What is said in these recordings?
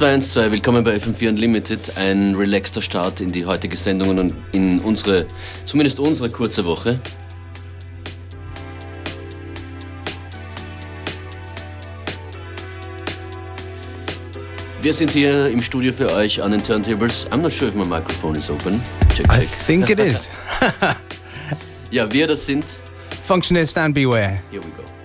212, willkommen bei FM4 Unlimited. Ein relaxter Start in die heutige Sendung und in unsere, zumindest unsere kurze Woche. Wir sind hier im Studio für euch an den Turntables. I'm not sure if my microphone is open. Check, check. I think it is. ja, wir das sind. Functionist and Beware. Here we go.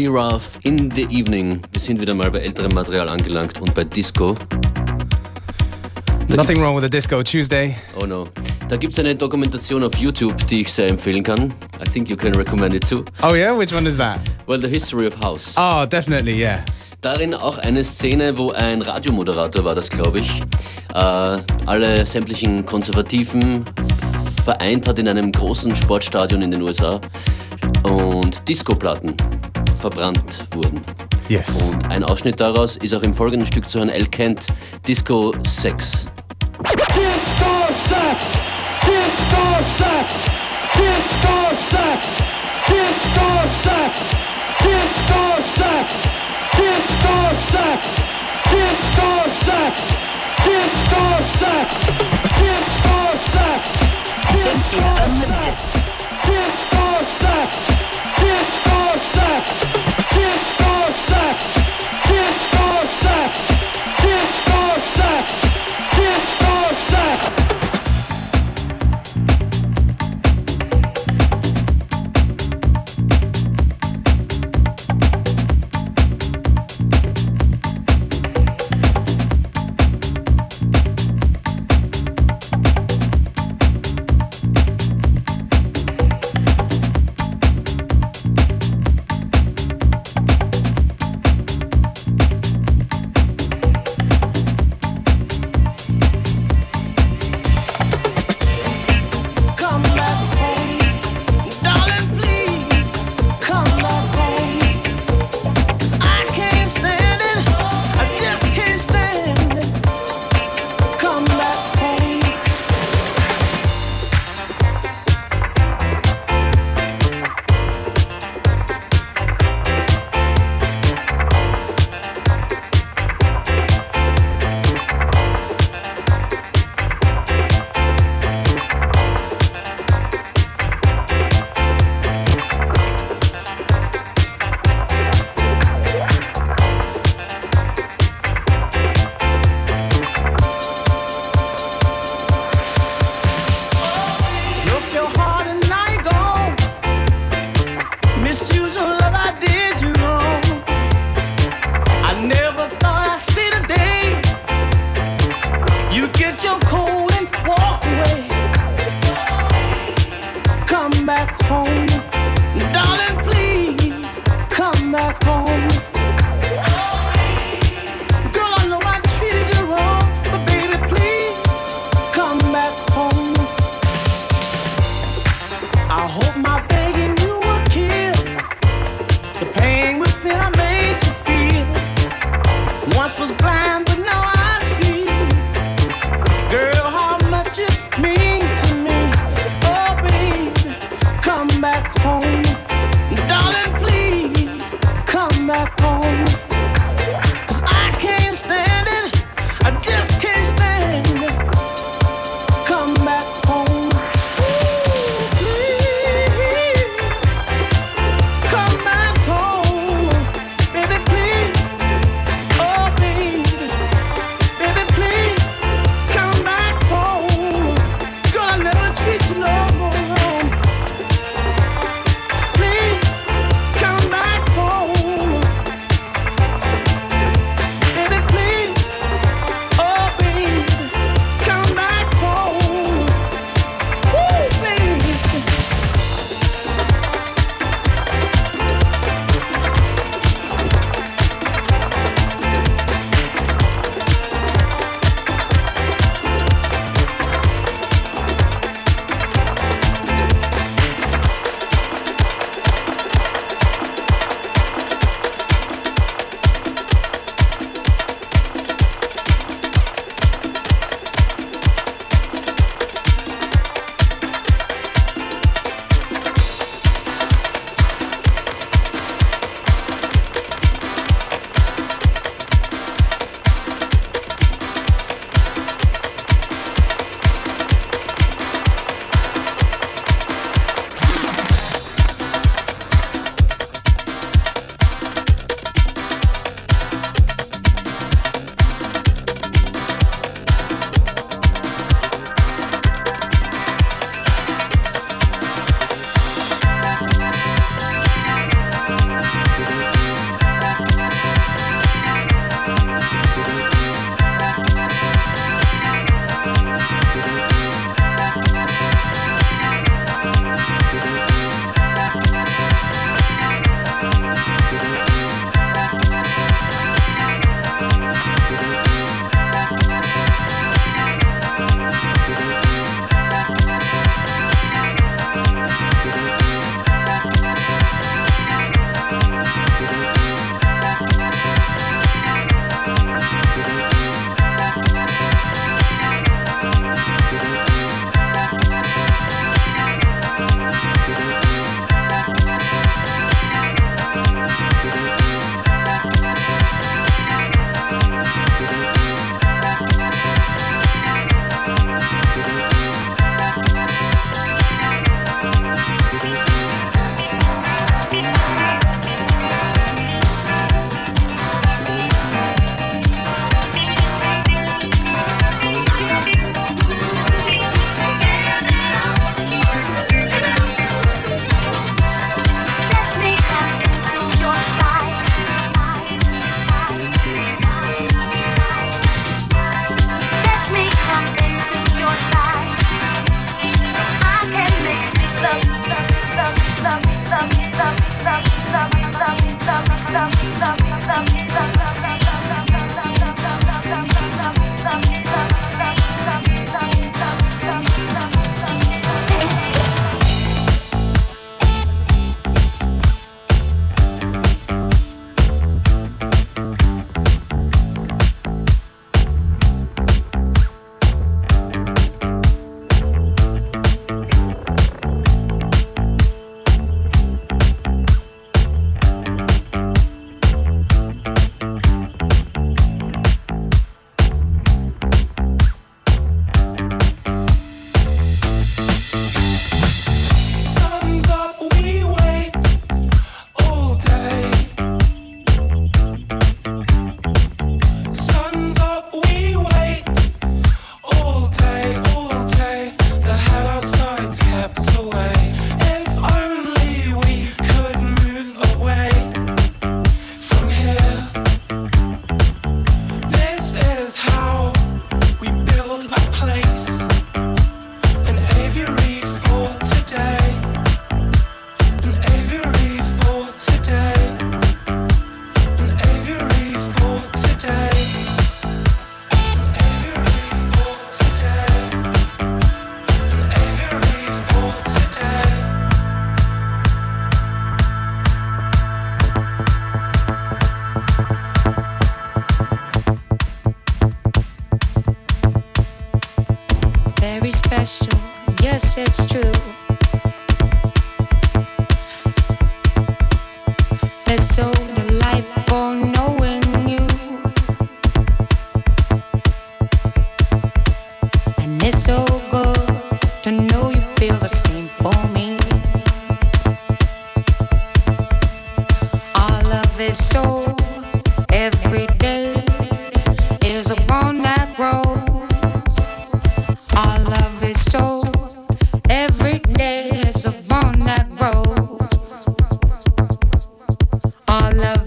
Lee Roth in the Evening. Wir sind wieder mal bei älterem Material angelangt und bei Disco. Da Nothing wrong with a Disco Tuesday. Oh no. Da gibt es eine Dokumentation auf YouTube, die ich sehr empfehlen kann. I think you can recommend it too. Oh yeah? Which one is that? Well, The History of House. Oh, definitely, yeah. Darin auch eine Szene, wo ein Radiomoderator war das, glaube ich, äh, alle sämtlichen Konservativen vereint hat in einem großen Sportstadion in den USA und Discoplatten verbrannt wurden. Yes. Und ein Ausschnitt daraus ist auch im folgenden Stück zu hören, El Kent, Disco Sex. Disco Sex! Disco Sex! Disco Sex! Disco Sex! Disco Sex! Disco Sex! Disco Sex! Disco Sex! Disco Sex! Disco Sex! Disco Sex! Disco Sex! Thanks.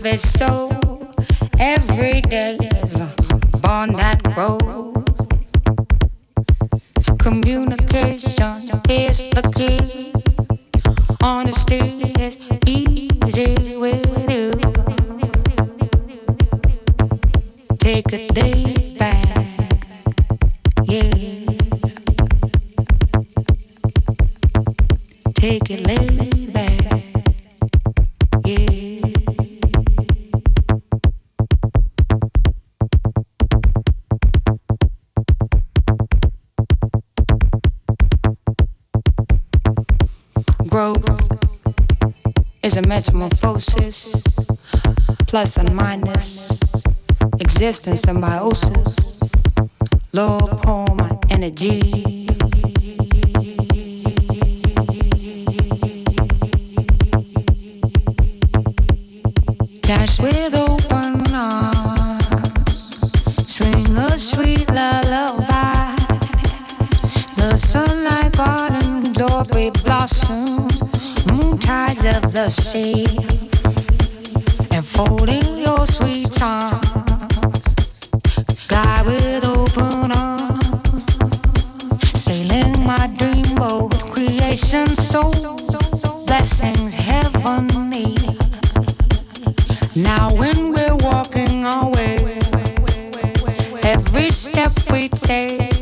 his so. Every day is a bond that grows. Communication is the key. Honesty is metamorphosis, plus and minus, existence symbiosis, low poem energy. Dash with open arms, swing a sweet lullaby. The sunlight garden glory blossoms tides of the sea, enfolding your sweet charms Glide with open arms, sailing my dream boat, creation so blessings heavenly. Now when we're walking away, every step we take.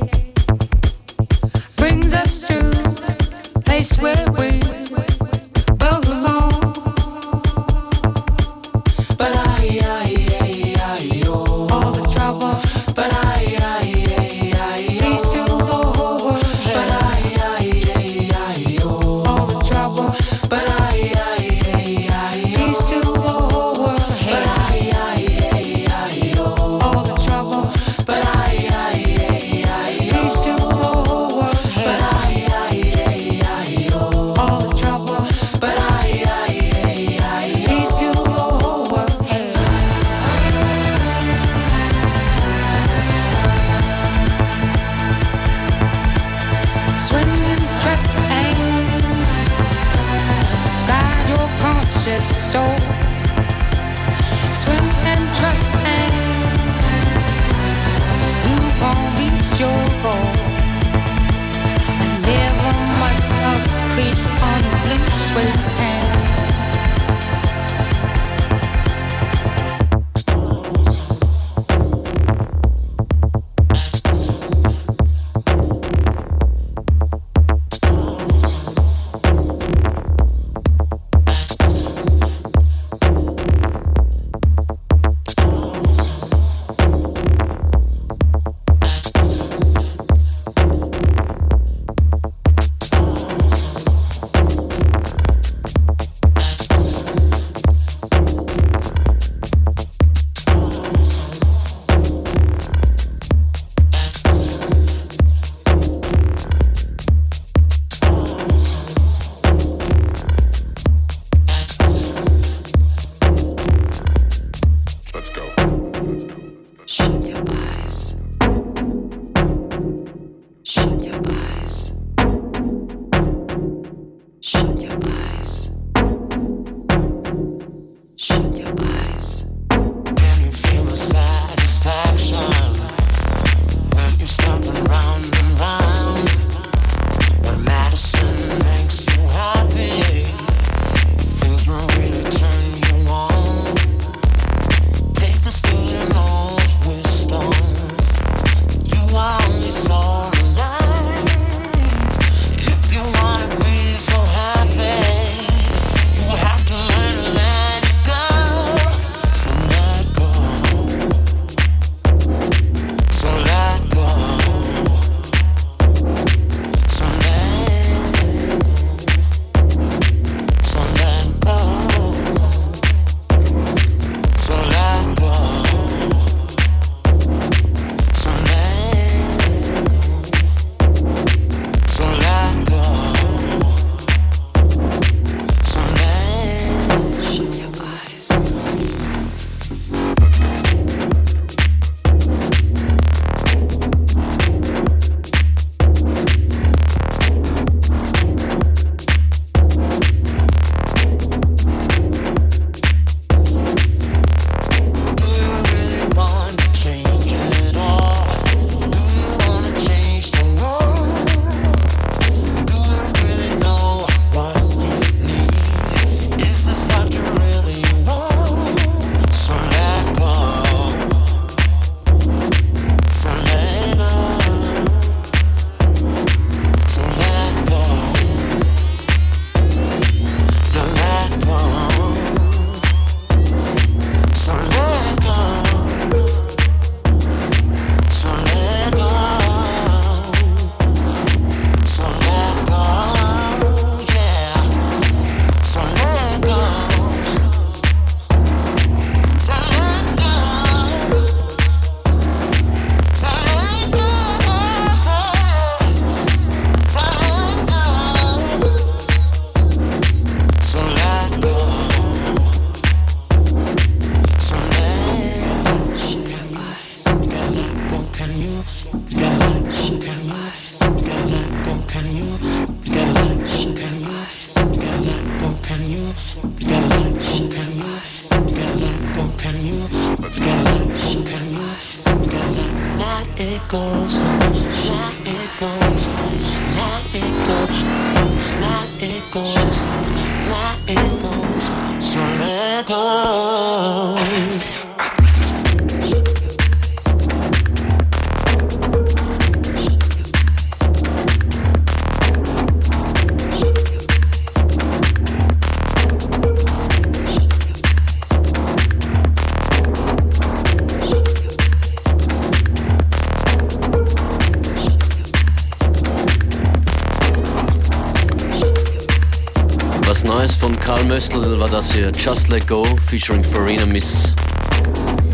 Möstl war das hier Just Let Go featuring Farina Miss.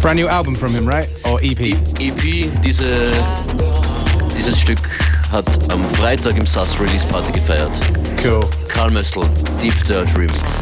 Brand new album from him, right? Or EP? E EP, diese, dieses Stück hat am Freitag im SAS Release Party gefeiert. Cool. Karl Möstl, Deep Dirt Remix.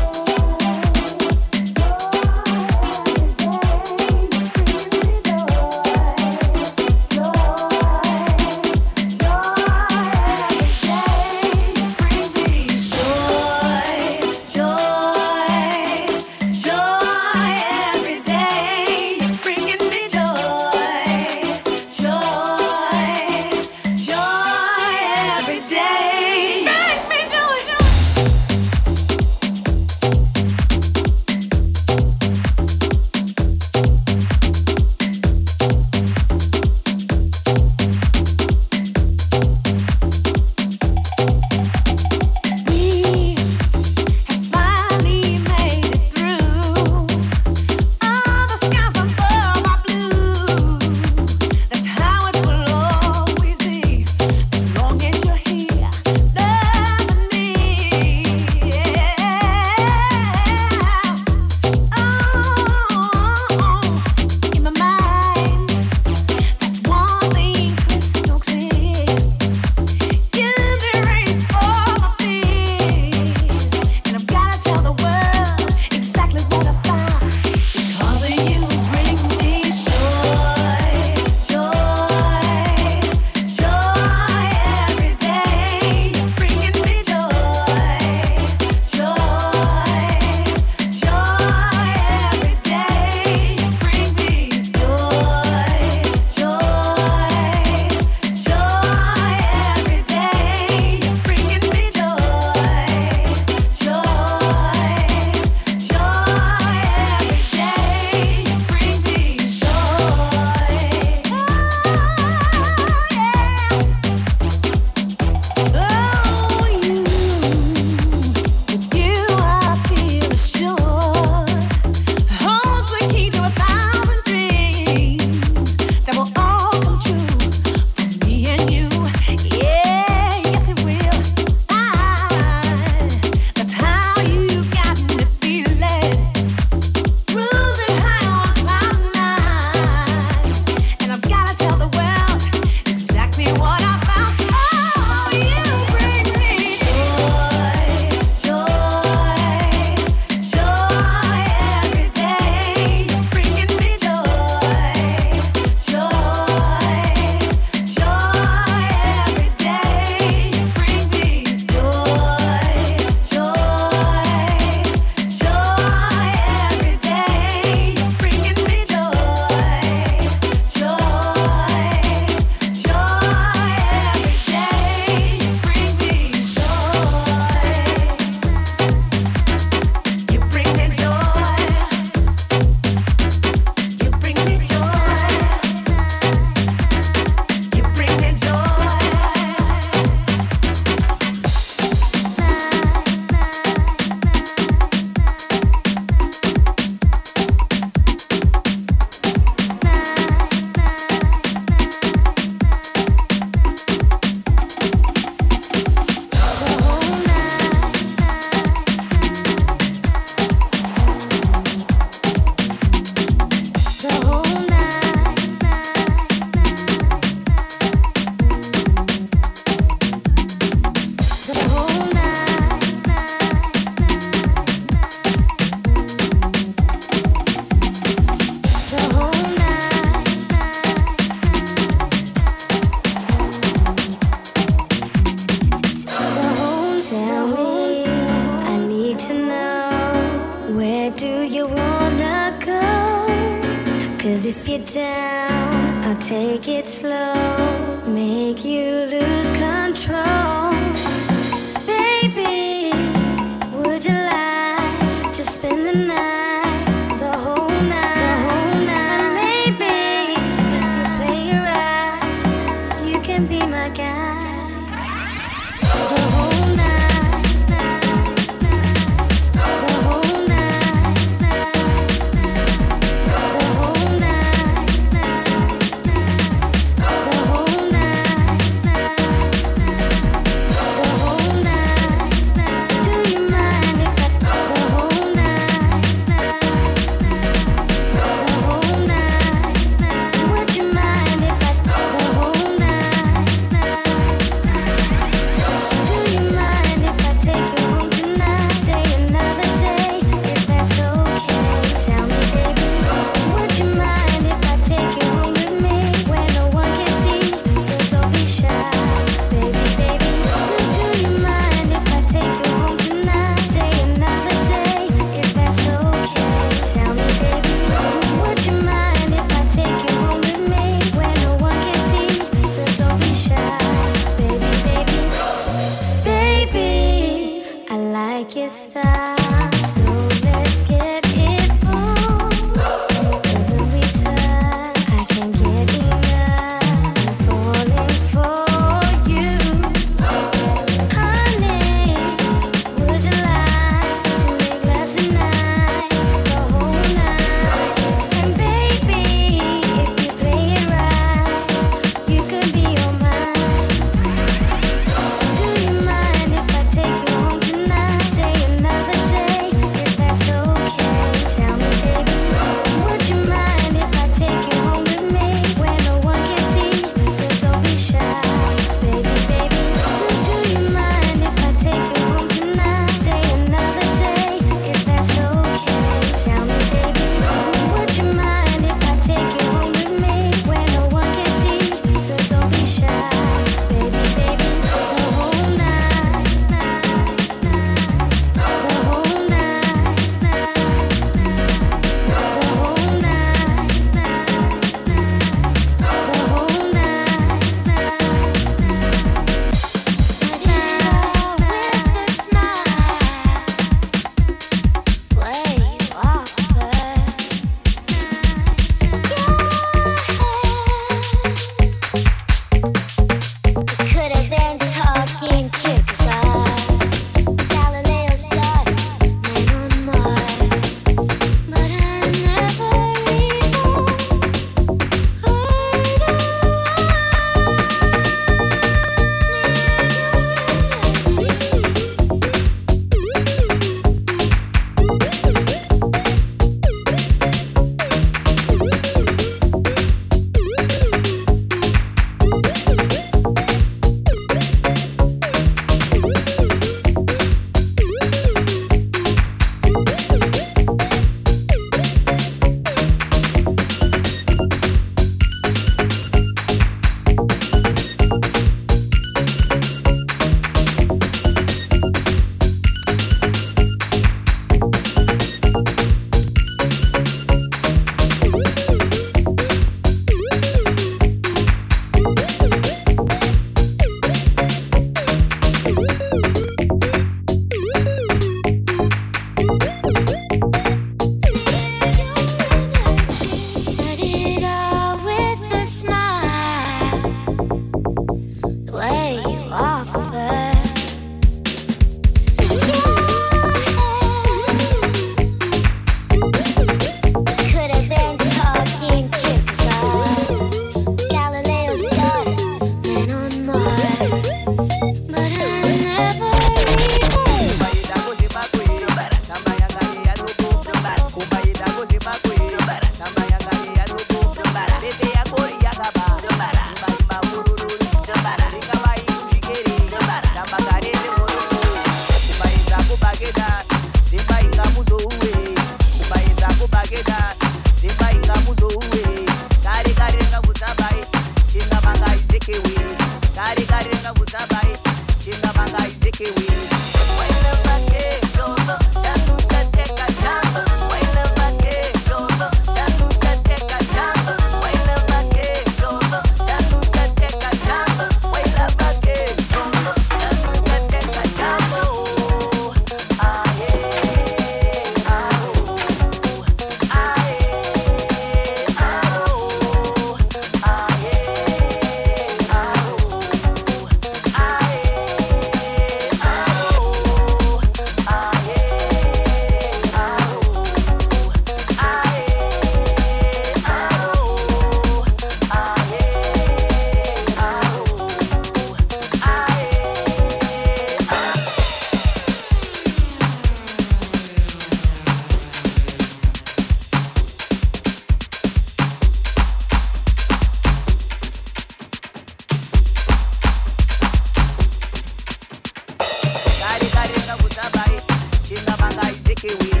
izekewe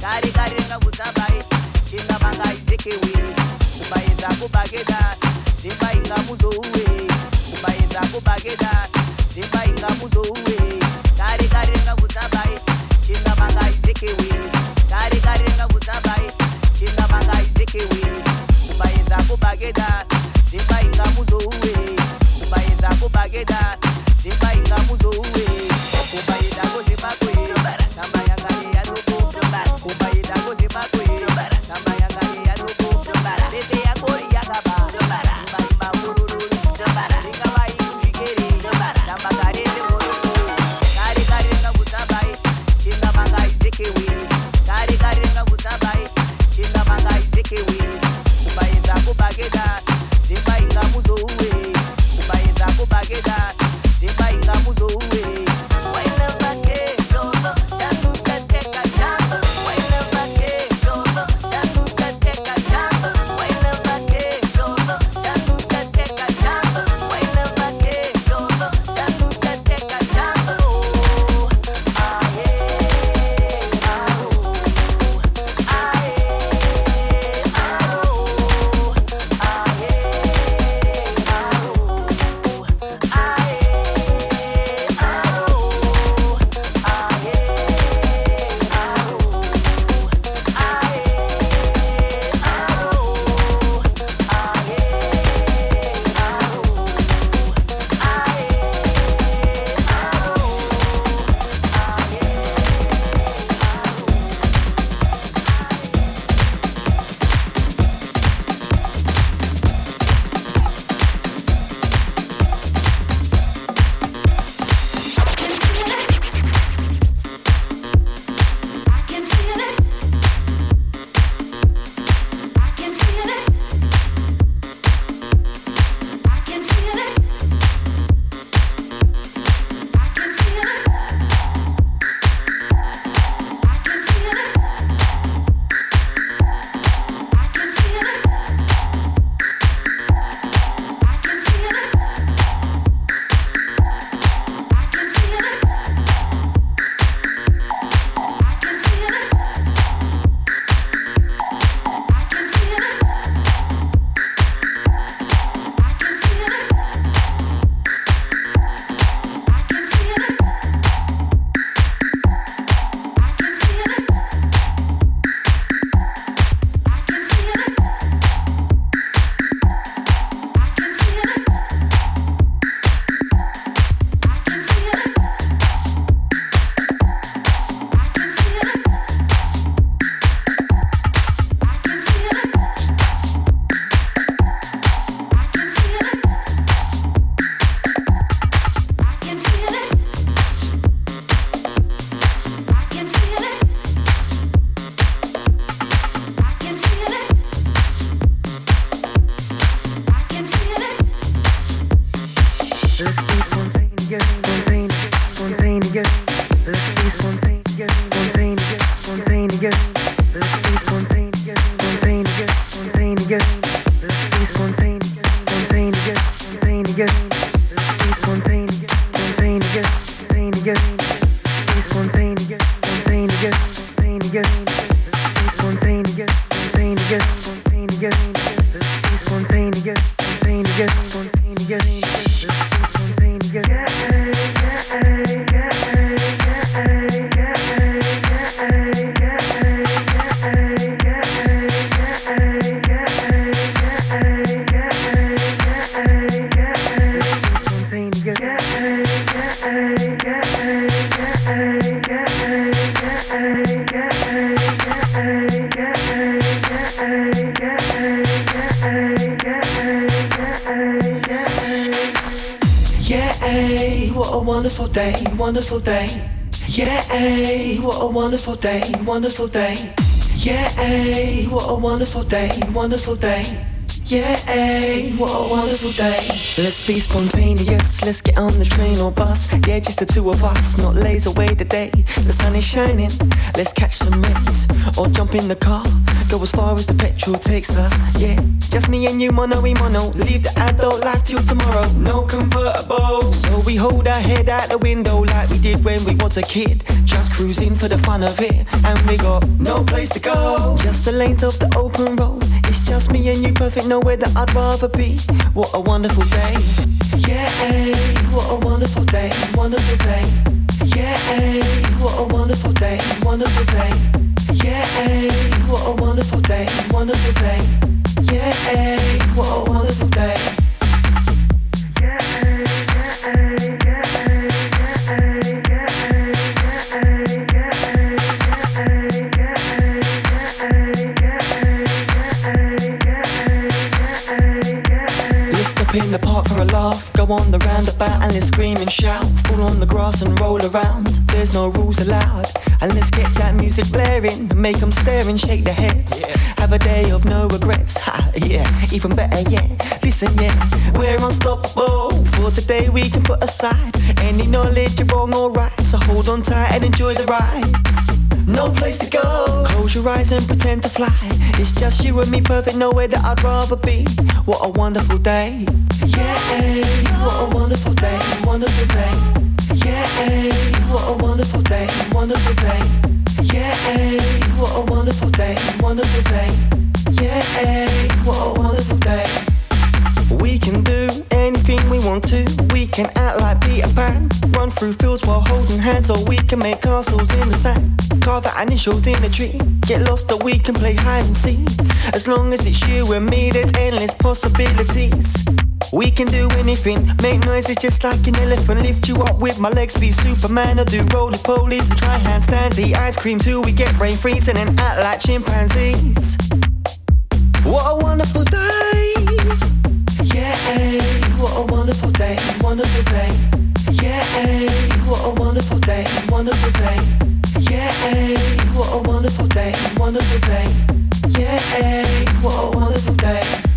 kare wonderful day. Yeah, eh, what a wonderful day, wonderful day. Yeah, eh, what a wonderful day, wonderful day. Yeah, eh, what a wonderful day. Let's be spontaneous, let's get on the train or bus. Yeah, just the two of us, not laze away the day. The sun is shining, let's catch some minutes or jump in the car. Go as far as the petrol takes us. Yeah, just me and you, mono we mono. Leave the adult life till tomorrow. No convertible. So we hold our head out the window like we did when we was a kid. Just cruising for the fun of it. And we got no place to go. Just the lanes of the open road. It's just me and you, perfect nowhere that I'd rather be. What a wonderful day. Yeah, what a wonderful day, wonderful day. Yeah, what a wonderful day, wonderful day. Yeah, what a wonderful day, wonderful day. Yeah, what a wonderful day. Park for a laugh. Go on the roundabout and let's scream and shout. Fall on the grass and roll around. There's no rules allowed. And let's get that music blaring. Make them stare and shake their heads. Have a day of no regrets. Ha, yeah, even better yet. Listen, yeah, we're unstoppable. For today we can put aside any knowledge you're wrong or right. So hold on tight and enjoy the ride. No place to go. Close your eyes and pretend to fly. It's just you and me, perfect, nowhere that I'd rather be. What a wonderful day. Yeah, what a wonderful day, wonderful day. Yeah, what a wonderful day, wonderful day. Yeah, what a wonderful day, wonderful day. Yeah, what a wonderful day. We can do anything we want to. We can act like Peter Pan, run through fields while holding hands, or we can make castles in the sand. Carve our initials in a tree. Get lost, or we can play hide and seek. As long as it's you and me, there's endless possibilities. We can do anything, make noises just like an elephant. Lift you up with my legs, be Superman. I do roly polies and try handstands, eat ice cream till we get brain freeze, and then act like chimpanzees. What a wonderful day! What a wonderful day, wonderful day. Yeah, what a wonderful day, wonderful day. Yeah, what a wonderful day, wonderful day. Yeah, what a wonderful day.